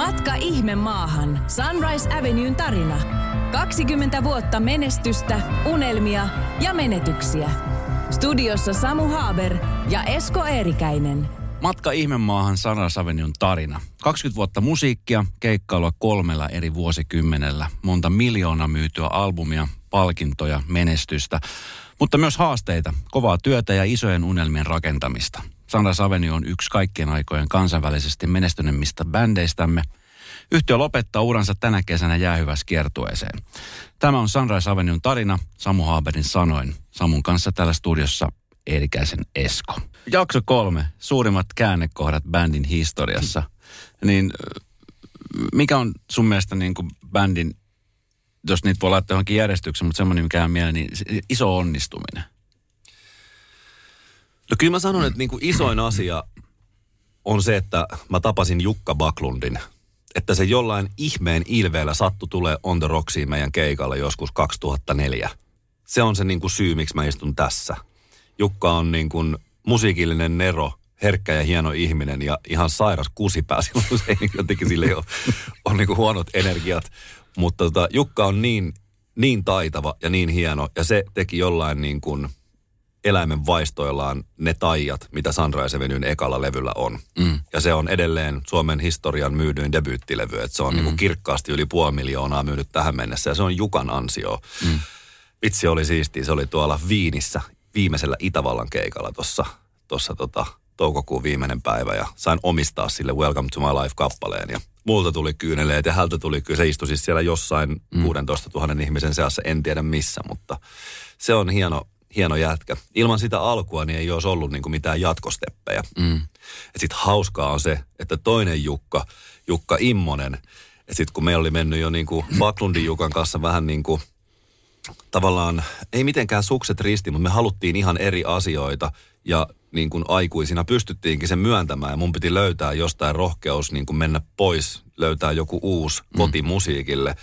Matka ihme maahan. Sunrise Avenuen tarina. 20 vuotta menestystä, unelmia ja menetyksiä. Studiossa Samu Haaber ja Esko Eerikäinen. Matka ihmemaahan Sunrise Avenuen tarina. 20 vuotta musiikkia, keikkailua kolmella eri vuosikymmenellä, monta miljoonaa myytyä albumia, palkintoja, menestystä, mutta myös haasteita, kovaa työtä ja isojen unelmien rakentamista. Sunrise Avenue on yksi kaikkien aikojen kansainvälisesti menestyneimmistä bändeistämme. Yhtiö lopettaa uransa tänä kesänä jäähyvässä kiertueeseen. Tämä on Sunrise Avenuen tarina Samu Haaberin sanoin. Samun kanssa täällä studiossa Eerikäisen Esko. Jakso kolme, suurimmat käännekohdat bändin historiassa. Niin mikä on sun mielestä niin kuin bändin, jos niitä voi laittaa johonkin järjestykseen, mutta semmoinen mikä on mieleen, niin iso onnistuminen? No kyllä mä sanon, että niin kuin isoin asia on se, että mä tapasin Jukka Baklundin. Että se jollain ihmeen ilveellä sattu tulee On The Rocksiin meidän keikalle joskus 2004. Se on se niin kuin syy, miksi mä istun tässä. Jukka on niin kuin musiikillinen nero, herkkä ja hieno ihminen ja ihan sairas kusipää. Silloin se jotenkin sille on, on niin kuin huonot energiat. Mutta tota, Jukka on niin, niin taitava ja niin hieno ja se teki jollain niin kuin – eläimen vaistoillaan ne taijat, mitä Sunrise Avenuen ekalla levyllä on. Mm. Ja se on edelleen Suomen historian myydyin debyyttilevy, että se on mm. niin kirkkaasti yli puoli miljoonaa myynyt tähän mennessä ja se on Jukan ansio. Mm. Vitsi oli siisti, se oli tuolla Viinissä viimeisellä Itävallan keikalla tuossa tossa tota, toukokuun viimeinen päivä ja sain omistaa sille Welcome to my life-kappaleen ja multa tuli kyyneleet ja häntä tuli kyllä. Se istui siis siellä jossain mm. 16 000 ihmisen seassa, en tiedä missä, mutta se on hieno, hieno jätkä. Ilman sitä alkua niin ei olisi ollut niin kuin mitään jatkosteppejä. Mm. Sitten hauskaa on se, että toinen Jukka, Jukka Immonen, sitten kun meillä oli mennyt jo niin kuin Baklundin Jukan kanssa vähän niin kuin tavallaan, ei mitenkään sukset risti, mutta me haluttiin ihan eri asioita ja niin kuin aikuisina pystyttiinkin sen myöntämään ja mun piti löytää jostain rohkeus niin kuin mennä pois, löytää joku uusi koti musiikille.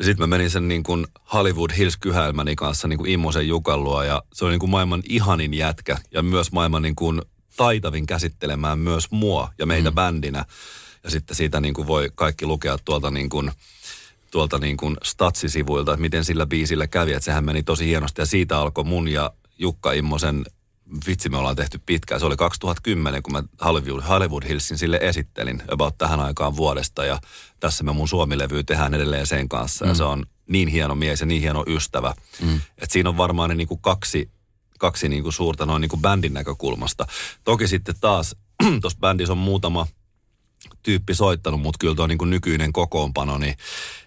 Ja sitten mä menin sen niin kuin Hollywood Hills kyhäilmäni kanssa niin kuin Immosen Jukallua ja se oli niin kuin maailman ihanin jätkä ja myös maailman niin kuin taitavin käsittelemään myös mua ja meitä mm. bändinä. Ja sitten siitä niin kuin voi kaikki lukea tuolta niin kuin, tuolta niin kuin statsisivuilta, että miten sillä biisillä kävi. Että sehän meni tosi hienosti ja siitä alkoi mun ja Jukka Immosen vitsi me ollaan tehty pitkään. Se oli 2010, kun mä Hollywood, Hollywood Hillsin sille esittelin about tähän aikaan vuodesta. Ja tässä me mun Suomi-levy tehdään edelleen sen kanssa. Mm. Ja se on niin hieno mies ja niin hieno ystävä. Mm. Että siinä on varmaan ne niinku kaksi, kaksi niinku suurta noin niinku bändin näkökulmasta. Toki sitten taas tuossa bändissä on muutama tyyppi soittanut, mutta kyllä tuo niinku nykyinen kokoonpano, niin,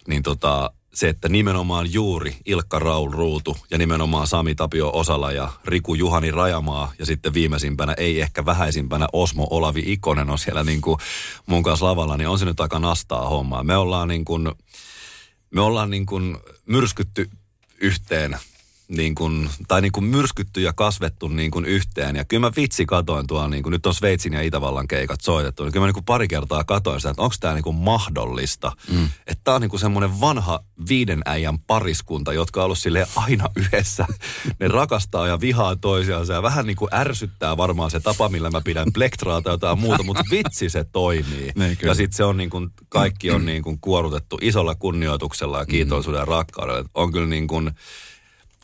niin tota, se, että nimenomaan juuri Ilkka Raul Ruutu ja nimenomaan Sami Tapio Osala ja Riku Juhani Rajamaa ja sitten viimeisimpänä, ei ehkä vähäisimpänä Osmo Olavi Ikonen on siellä niin kuin mun kanssa lavalla, niin on se nyt aika nastaa hommaa. Me ollaan niin kuin, me ollaan niin kuin myrskytty yhteen niin kuin, tai niin kuin myrskytty ja kasvettu niin kuin yhteen. Ja kyllä mä vitsi katoin tuolla, niin kuin, nyt on Sveitsin ja Itävallan keikat soitettu, niin kyllä mä niin kuin pari kertaa katoin sitä, että onko tämä niin kuin mahdollista. Mm. Että tämä on niin kuin semmoinen vanha viiden äijän pariskunta, jotka on ollut sille aina yhdessä. ne rakastaa ja vihaa toisiaan ja vähän niin kuin ärsyttää varmaan se tapa, millä mä pidän plektraata tai jotain muuta, mutta vitsi se toimii. Niin, ja sitten se on niin kuin, kaikki on niin kuin kuorutettu isolla kunnioituksella ja kiitollisuuden ja rakkaudella. On kyllä niin kuin,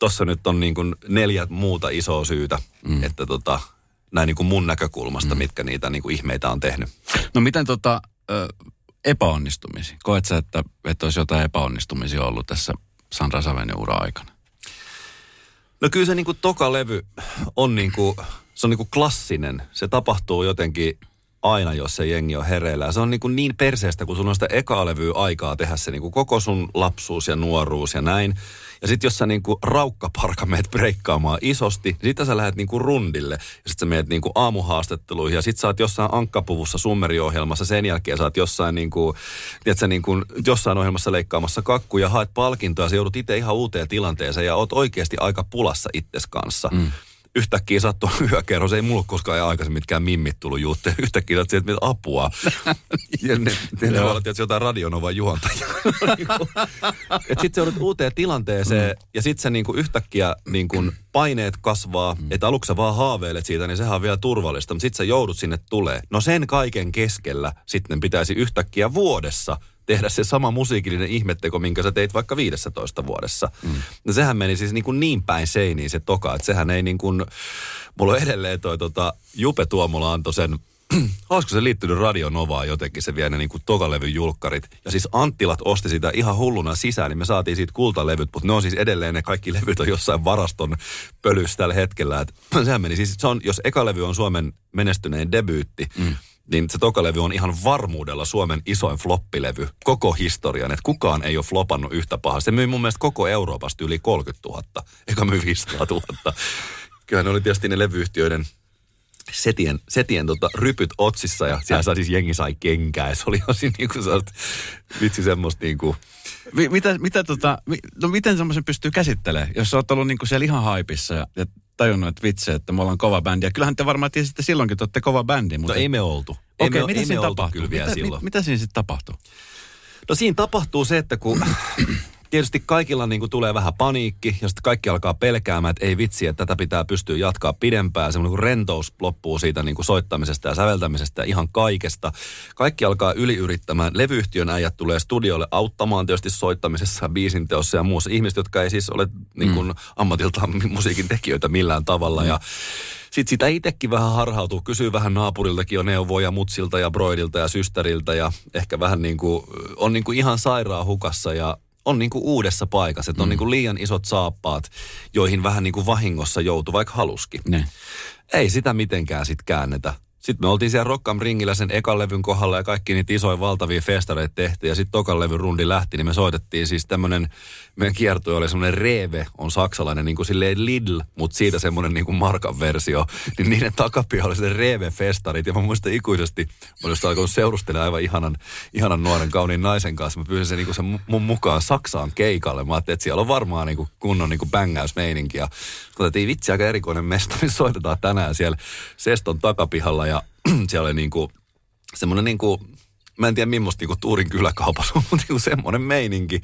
tossa nyt on niin kuin neljä muuta isoa syytä, mm. että tota, näin niin kuin mun näkökulmasta, mm. mitkä niitä niin kuin ihmeitä on tehnyt. No miten tota, epäonnistumisia? Koet sä, että, että olisi jotain epäonnistumisia ollut tässä Sandra Savenen ura-aikana? No kyllä se niin kuin toka levy on niin kuin, se on niin kuin klassinen. Se tapahtuu jotenkin aina, jos se jengi on hereillä. se on niin, kuin niin perseestä, kun sulla on sitä eka levyä aikaa tehdä se niin kuin koko sun lapsuus ja nuoruus ja näin. Ja sitten jos sä niinku raukkaparka meet breikkaamaan isosti, niin sitten sä lähdet niinku rundille. Ja sitten sä meet niinku aamuhaastatteluihin ja sitten sä oot jossain ankkapuvussa summeriohjelmassa. Sen jälkeen sä oot jossain, niinku, tiedätkö, niinku, jossain ohjelmassa leikkaamassa kakkuja, haet palkintoa. Sä joudut itse ihan uuteen tilanteeseen ja oot oikeasti aika pulassa itses kanssa. Mm yhtäkkiä sattuu yökerros, ei mulla koskaan ei aikaisemmin mitkään mimmit tullut juttuja. Yhtäkkiä sä että apua. ja ne, ne, ne voi olla jotain radionovan juontajia. että sitten se joudut uuteen tilanteeseen mm. ja sitten se niinku yhtäkkiä niinku paineet kasvaa, mm. että aluksi sä vaan haaveilet siitä, niin sehän on vielä turvallista, mutta sitten sä joudut sinne tulee. No sen kaiken keskellä sitten pitäisi yhtäkkiä vuodessa tehdä se sama musiikillinen ihmetteko, minkä sä teit vaikka 15 vuodessa. Mm. No sehän meni siis niin, kuin niin päin seiniin se toka, että sehän ei niin kuin, mulla on edelleen toi tota, Jupe Tuomola antoi sen olisiko se liittynyt Radio Novaan jotenkin, se vie ne niin kuin tokalevyn julkkarit. Ja siis Anttilat osti sitä ihan hulluna sisään, niin me saatiin siitä kultalevyt, mutta ne on siis edelleen, ne kaikki levyt on jossain varaston pölyssä tällä hetkellä. Et, sehän meni siis, se on, jos eka levy on Suomen menestyneen debyytti, mm niin se tokalevy on ihan varmuudella Suomen isoin floppilevy koko historian. Että kukaan ei ole flopannut yhtä pahasti. Se myi mun mielestä koko Euroopasta yli 30 000, eikä myy 500 000. Kyllä ne oli tietysti ne levyyhtiöiden setien, setien tota, rypyt otsissa ja siellä saa siis jengi sai kenkää. Ja se oli osin niin kuin vitsi semmoista niin kuin, mitä, mitä tota, no miten semmoisen pystyy käsittelemään, jos sä oot ollut niinku siellä ihan haipissa ja, ja tajunnut, että vitsi, että me ollaan kova bändi. Ja kyllähän te varmaan tiesitte silloinkin, että olette kova bändi. Mutta no ei me oltu. Okei, okay, mitä siinä tapahtuu? Mitä, mit, mitä siinä sitten tapahtuu? No siinä tapahtuu se, että kun tietysti kaikilla niin kuin tulee vähän paniikki ja sitten kaikki alkaa pelkäämään, että ei vitsi, että tätä pitää pystyä jatkaa pidempään. Semmoinen kuin rentous loppuu siitä niin kuin soittamisesta ja säveltämisestä ja ihan kaikesta. Kaikki alkaa yliyrittämään. Levyyhtiön äijät tulee studiolle auttamaan tietysti soittamisessa, biisinteossa ja muussa. Ihmiset, jotka ei siis ole niin kuin, mm. ammatiltaan musiikin tekijöitä millään tavalla. Mm. Ja sitten sitä itsekin vähän harhautuu, kysyy vähän naapuriltakin jo neuvoja mutsilta ja broidilta ja systeriltä ja ehkä vähän niin kuin, on niin kuin ihan sairaan hukassa ja on niin kuin uudessa paikassa, että on mm. niin kuin liian isot saappaat, joihin vähän niin kuin vahingossa joutuu, vaikka haluski. Ne. Ei sitä mitenkään sitten käännetä. Sitten me oltiin siellä Rockam Ringillä sen ekan levyn kohdalla ja kaikki niitä isoja valtavia festareita tehtiin. Ja sitten tokan levyn rundi lähti, niin me soitettiin siis tämmöinen, meidän kiertue oli semmoinen Reeve, on saksalainen niin kuin silleen Lidl, mutta siitä semmoinen niin kuin Markan versio. Niin niiden takapia oli sitten Reeve-festarit. Ja mä muistan ikuisesti, mä olin alkanut seurustella aivan ihanan, ihanan nuoren kauniin naisen kanssa. Mä pyysin sen, niin kuin sen mun mukaan Saksaan keikalle. Mä ajattelin, että siellä on varmaan niin kuin kunnon niin kuin bängäysmeininki. Ja otettiin vitsi aika erikoinen mesta, niin soitetaan tänään siellä Seston takapihalla siellä oli niinku semmoinen niinku, mä en tiedä millaista niinku Tuurin kyläkaupassa on, mutta niinku semmoinen meininki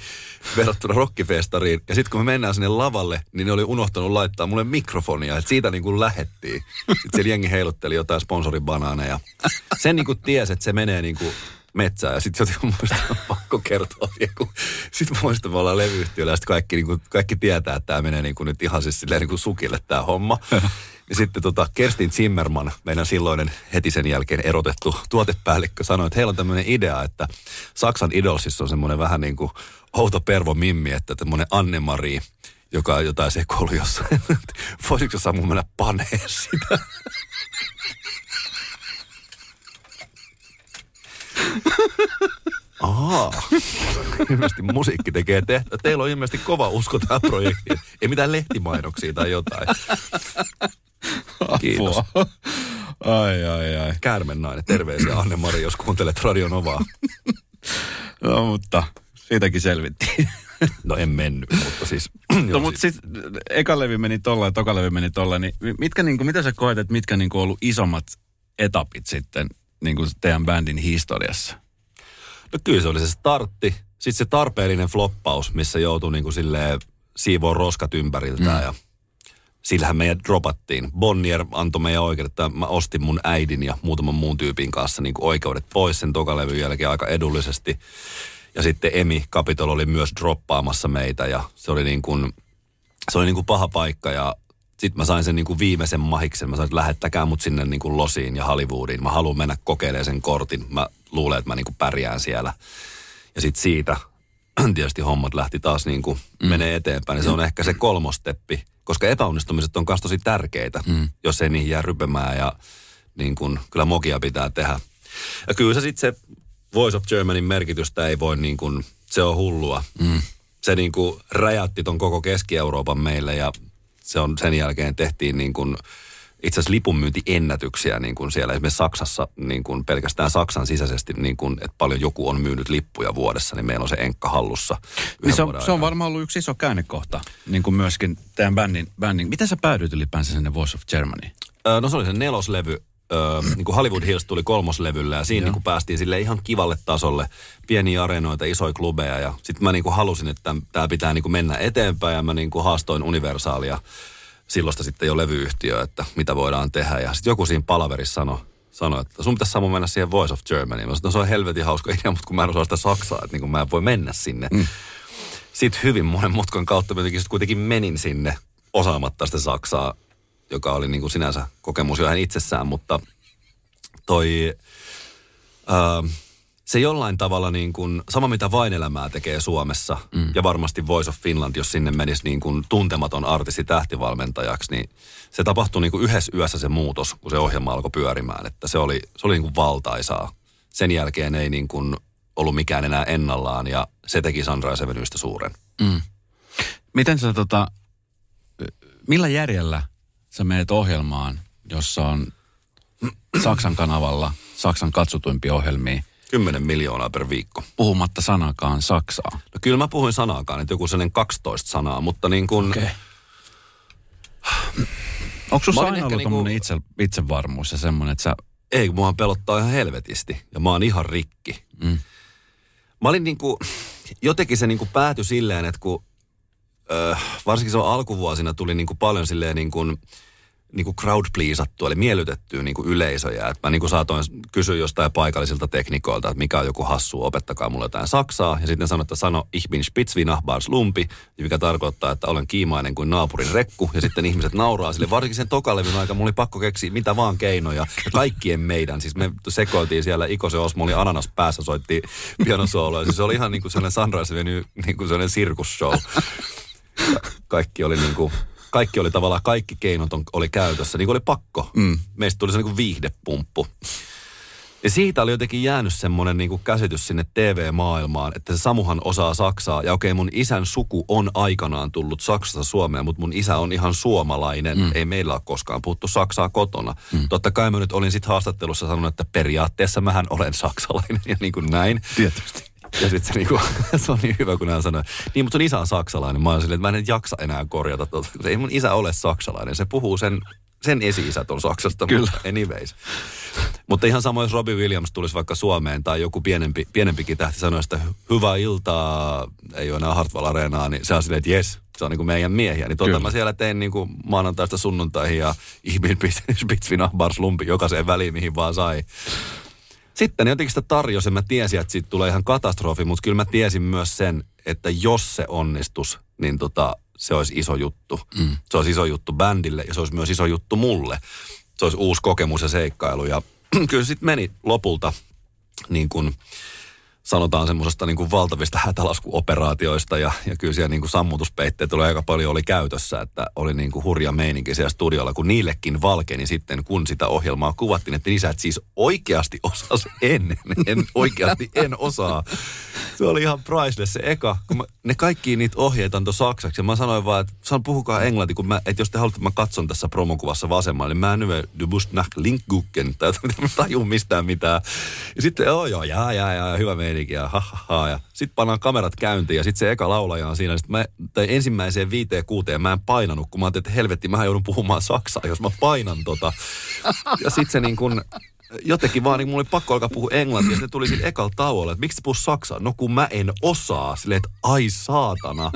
verrattuna rockifestariin. Ja sitten kun me mennään sinne lavalle, niin ne oli unohtanut laittaa mulle mikrofonia, että siitä niinku lähettiin. Sitten siellä jengi heilutteli jotain sponsoribanaaneja. Sen niinku tiesi, että se menee niinku metsään. Ja sitten jotenkin mun on pakko kertoa vielä, kun sitten mielestä me ollaan levyyhtiöllä ja kaikki, niin kuin, kaikki tietää, että tämä menee niin kuin nyt ihan siis silleen niin kuin sukille tämä homma. Ja sitten tota Kerstin Zimmerman, meidän silloinen heti sen jälkeen erotettu tuotepäällikkö, sanoi, että heillä on tämmöinen idea, että Saksan Idolsissa on semmoinen vähän niin kuin outo pervo mimmi, että tämmöinen Anne-Marie, joka on jotain sekoilu jossain. Voisitko sä mun mennä panee sitä? Ahaa. ilmeisesti musiikki tekee tehtävä. Teillä on ilmeisesti kova usko tähän projektiin. Ei mitään lehtimainoksia tai jotain. Kiitos. Ai, ai, ai. Käärmennainen. Terveisiä Anne-Mari, jos kuuntelet Radio Novaa. no, mutta siitäkin selvittiin. No en mennyt, mutta siis... no mutta siis eka levy meni tolla ja toka levy meni tolla, niin mitkä, niin kuin, mitä sä koet, että mitkä niin kuin, ollut isommat etapit sitten niin kuin teidän bändin historiassa? No kyllä se oli se startti, sitten se tarpeellinen floppaus, missä joutui niin kuin silleen siivoon roskat ympäriltään mm. ja sillähän meidät dropattiin. Bonnier antoi meidän oikeudet, että mä ostin mun äidin ja muutaman muun tyypin kanssa niin oikeudet pois sen tokalevyn jälkeen aika edullisesti. Ja sitten Emi Capitol oli myös droppaamassa meitä ja se oli niin kuin, se oli niin kuin paha paikka ja sitten mä sain sen niin kuin viimeisen mahiksen. Mä sanoin, että lähettäkää mut sinne niin kuin Losiin ja Hollywoodiin. Mä haluan mennä kokeilemaan sen kortin. Mä luulen, että mä niin kuin pärjään siellä. Ja sitten siitä tietysti hommat lähti taas niin kuin mm. menee eteenpäin. Ja se on ehkä se kolmosteppi, koska epäonnistumiset on myös tosi tärkeitä, mm. jos ei niihin jää rypemään ja niin kuin, kyllä mokia pitää tehdä. Ja kyllä se sitten se Voice of Germanyn merkitystä ei voi niin kuin, se on hullua. Mm. Se niin kuin räjäytti ton koko Keski-Euroopan meille ja se on sen jälkeen tehtiin niin kuin, itse asiassa lipunmyyntiennätyksiä niin kuin siellä esimerkiksi Saksassa, niin kuin pelkästään Saksan sisäisesti, niin kuin, että paljon joku on myynyt lippuja vuodessa, niin meillä on se enkka hallussa. Niin se, on, se on varmaan ollut yksi iso käännekohta, niin kuin myöskin tämän bändin. bändin. Miten sä päädyit ylipäänsä sinne Voice of Germany? Öö, no se oli se neloslevy, öö, niin kuin Hollywood Hills tuli kolmoslevyllä ja siinä niin kuin päästiin sille ihan kivalle tasolle. Pieniä areenoita, isoja klubeja ja sitten mä niin kuin halusin, että tämä pitää niin kuin mennä eteenpäin ja mä niin kuin haastoin Universaalia silloista sitten jo levyyhtiö, että mitä voidaan tehdä. Ja sitten joku siinä palaverissa sanoi, sanoi, että sun pitäisi Samu mennä siihen Voice of Germany. Mä sanoin, no se on helvetin hauska idea, mutta kun mä en osaa sitä saksaa, että niin kuin mä en voi mennä sinne. Mm. Sitten hyvin monen mutkan kautta mä jotenkin kuitenkin menin sinne osaamatta sitä saksaa, joka oli niin kuin sinänsä kokemus jo ihan itsessään, mutta toi... Äh, se jollain tavalla niin kuin, sama mitä vain elämää tekee Suomessa, mm. ja varmasti Voice of Finland, jos sinne menisi niin kuin tuntematon artisti tähtivalmentajaksi, niin se tapahtui niin kuin yhdessä yössä se muutos, kun se ohjelma alkoi pyörimään, että se oli, se oli niin kuin valtaisaa. Sen jälkeen ei niin kuin ollut mikään enää ennallaan, ja se teki Sandra Sevenyistä suuren. Mm. Miten sä tota, millä järjellä sä menet ohjelmaan, jossa on Saksan kanavalla Saksan katsotuimpia ohjelmia – 10 miljoonaa per viikko. Puhumatta sanakaan Saksaa. No kyllä mä puhuin sanaakaan, että joku sellainen 12 sanaa, mutta niin kuin... Okay. Onko sulla aina ollut niinku... itse, itsevarmuus ja semmoinen, että sä... Ei, mua pelottaa ihan helvetisti ja mä oon ihan rikki. Mm. Mä olin niinku, jotenkin se niinku päätyi silleen, että kun ö, varsinkin se alkuvuosina tuli niinku paljon silleen niin kuin, niin kuin crowd pleasattu, eli miellytettyä niin kuin yleisöjä. Et mä niin kuin saatoin kysyä jostain paikallisilta teknikoilta, että mikä on joku hassu, opettakaa mulle jotain saksaa. Ja sitten sanoin, että sano ich bin spitz wie Nachbars lumpi, mikä tarkoittaa, että olen kiimainen kuin naapurin rekku. Ja sitten ihmiset nauraa sille. Varsinkin sen tokalevyn aika mulla oli pakko keksiä mitä vaan keinoja. Ja kaikkien meidän, siis me sekoiltiin siellä, Iko se Osmo oli ananas päässä, soitti pianosooloja. Siis se oli ihan niin kuin sellainen Sunrise Venue, niin kuin sellainen sirkusshow. Kaikki oli niin kuin kaikki oli tavallaan, kaikki keinot on, oli käytössä, niin kuin oli pakko. Mm. Meistä tuli se niin kuin viihdepumppu. Ja siitä oli jotenkin jäänyt semmoinen niin käsitys sinne TV-maailmaan, että se Samuhan osaa Saksaa. Ja okei, mun isän suku on aikanaan tullut Saksasta Suomeen, mutta mun isä on ihan suomalainen. Mm. Ei meillä ole koskaan puhuttu Saksaa kotona. Mm. Totta kai mä nyt olin sitten haastattelussa sanonut, että periaatteessa mähän olen saksalainen ja niin kuin näin. Tietysti. Ja sitten se, niinku, se on niin hyvä, kun hän sanoi, niin mutta sun isä on saksalainen. Mä oon silleen, että mä en jaksa enää korjata tuota. Ei mun isä ole saksalainen. Se puhuu sen, sen esi-isät on Saksasta, Kyllä. mutta anyways. Mutta ihan samoin, jos Robbie Williams tulisi vaikka Suomeen tai joku pienempi, pienempikin tähti sanoisi, että hyvää iltaa, ei ole enää Hartwall Areenaa, niin se on silleen, että jes, se on niin kuin meidän miehiä. Niin tota mä siellä tein niin kuin maanantaista sunnuntaihin ja ihminen Spitzvina Bars Lumpi jokaiseen väliin, mihin vaan sai. Sitten ne jotenkin sitä tarjosi, mä tiesin, että siitä tulee ihan katastrofi, mutta kyllä mä tiesin myös sen, että jos se onnistus, niin tota, se olisi iso juttu. Mm. Se olisi iso juttu bändille ja se olisi myös iso juttu mulle. Se olisi uusi kokemus ja seikkailu ja kyllä sitten meni lopulta niin kuin sanotaan semmoisesta niin kuin valtavista hätälaskuoperaatioista ja, ja kyllä siellä niin kuin sammutuspeitteet oli aika paljon oli käytössä, että oli niin kuin hurja meininki siellä studiolla, kun niillekin valkeni sitten, kun sitä ohjelmaa kuvattiin, että lisät siis oikeasti osas en, en oikeasti en osaa. Se oli ihan priceless se eka, kun mä, ne kaikki niitä ohjeita antoi saksaksi ja mä sanoin vaan, että sanon puhukaa englanti, kun mä, että jos te haluatte, mä katson tässä promokuvassa vasemmalla, niin mä en du musst nach Linkgucken, tai mä tajun mistään mitään. Ja sitten, joo joo, jaa, jaa, jaa, hyvä meininki meininki ja ha, ha, ha ja sitten pannaan kamerat käyntiin ja sitten se eka laulaja on siinä. Sit mä, tai ensimmäiseen viiteen kuuteen mä en painanut, kun mä ajattelin, että helvetti, mä joudun puhumaan saksaa, jos mä painan tota. Ja sitten se niin kun, jotenkin vaan, niin mulla oli pakko alkaa puhua englantia. Ja se tuli siinä ekalla tauolla, että miksi puhuu saksaa? No kun mä en osaa. Silleen, että ai saatana.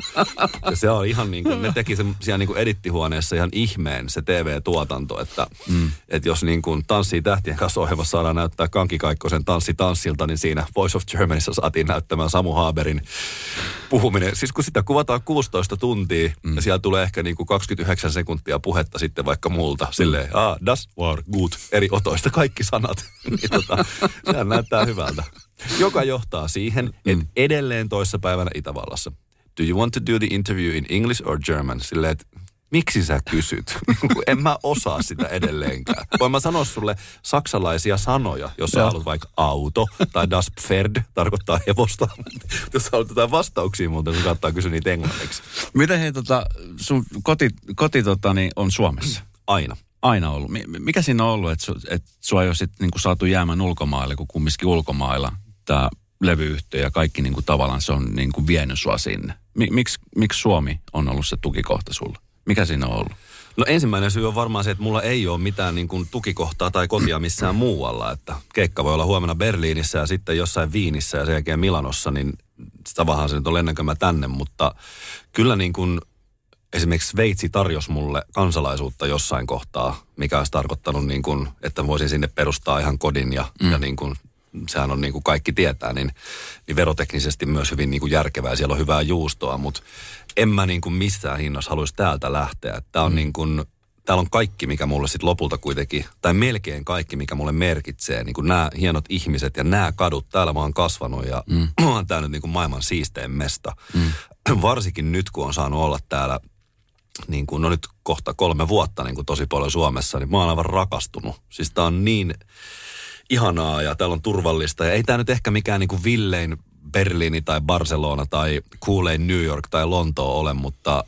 Ja se on ihan niin kuin, ne teki se siellä niin kuin edittihuoneessa ihan ihmeen se TV-tuotanto, että, mm. että jos niin kuin tanssii tähtien kanssa ohjelmassa saadaan näyttää Kankikaikkosen tanssi tanssilta, niin siinä Voice of Germanyssä saatiin näyttämään Samu Haaberin puhuminen. Siis kun sitä kuvataan 16 tuntia mm. ja siellä tulee ehkä niin kuin 29 sekuntia puhetta sitten vaikka multa. Silleen, ah, das war gut. Eri otoista kaikki sanat sanat. niin tota, sehän näyttää hyvältä. Joka johtaa siihen, että mm. edelleen toissa päivänä Itävallassa. Do you want to do the interview in English or German? Silleen, että miksi sä kysyt? en mä osaa sitä edelleenkään. Voin mä sanoa sulle saksalaisia sanoja, jos sä haluat vaikka auto tai das Pferd, tarkoittaa hevosta. jos sä haluat jotain vastauksia muuten, sun kannattaa kysyä niitä englanniksi. Miten hei, tota, sun koti, koti tota, niin on Suomessa? Aina aina ollut. Mikä siinä on ollut, että, su, että sua ei ole sit niinku saatu jäämään ulkomaille, kun kumminkin ulkomailla tämä levyyhtiö ja kaikki niinku tavallaan se on niinku vienyt sua sinne. Miksi miksi Suomi on ollut se tukikohta sulla? Mikä siinä on ollut? No ensimmäinen syy on varmaan se, että mulla ei ole mitään niin kuin tukikohtaa tai kotia missään muualla. Että keikka voi olla huomenna Berliinissä ja sitten jossain Viinissä ja sen jälkeen Milanossa, niin tavahan se nyt on lennänkö mä tänne. Mutta kyllä niin kuin esimerkiksi Sveitsi tarjosi mulle kansalaisuutta jossain kohtaa, mikä olisi tarkoittanut niin kuin, että voisin sinne perustaa ihan kodin ja, mm. ja niin kuin, sehän on niin kuin kaikki tietää, niin, niin veroteknisesti myös hyvin niin kuin järkevää. Siellä on hyvää juustoa, mutta en mä niin kuin missään hinnassa haluaisi täältä lähteä. Tämä on mm. niin kuin, täällä on kaikki, mikä mulle sitten lopulta kuitenkin, tai melkein kaikki, mikä mulle merkitsee. Niin kuin nämä hienot ihmiset ja nämä kadut, täällä mä oon kasvanut ja mm. mä oon tää nyt niin kuin maailman siistein mesta. Mm. Varsinkin nyt, kun on saanut olla täällä niin kuin, no nyt kohta kolme vuotta niin kuin tosi paljon Suomessa, niin mä oon aivan rakastunut. Siis tää on niin ihanaa ja täällä on turvallista. Ja ei tää nyt ehkä mikään niin kuin villein Berliini tai Barcelona tai kuulein New York tai Lontoa ole, mutta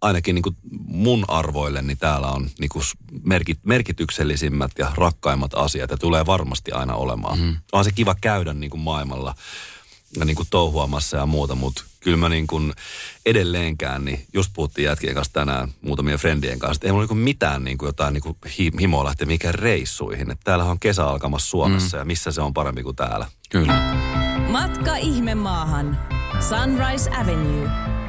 ainakin niin kuin mun arvoille niin täällä on niin kuin merkit, merkityksellisimmät ja rakkaimmat asiat ja tulee varmasti aina olemaan. Mm. On se kiva käydä niin kuin maailmalla ja niin kuin touhuamassa ja muuta, mutta kyllä mä niin kuin edelleenkään, niin just puhuttiin jätkien kanssa tänään muutamien friendien kanssa, että ei mulla niin mitään niin kuin jotain niin kuin himoa lähteä mikään reissuihin. Että täällä on kesä alkamassa Suomessa mm. ja missä se on parempi kuin täällä. Kyllä. Matka ihme maahan. Sunrise Avenue.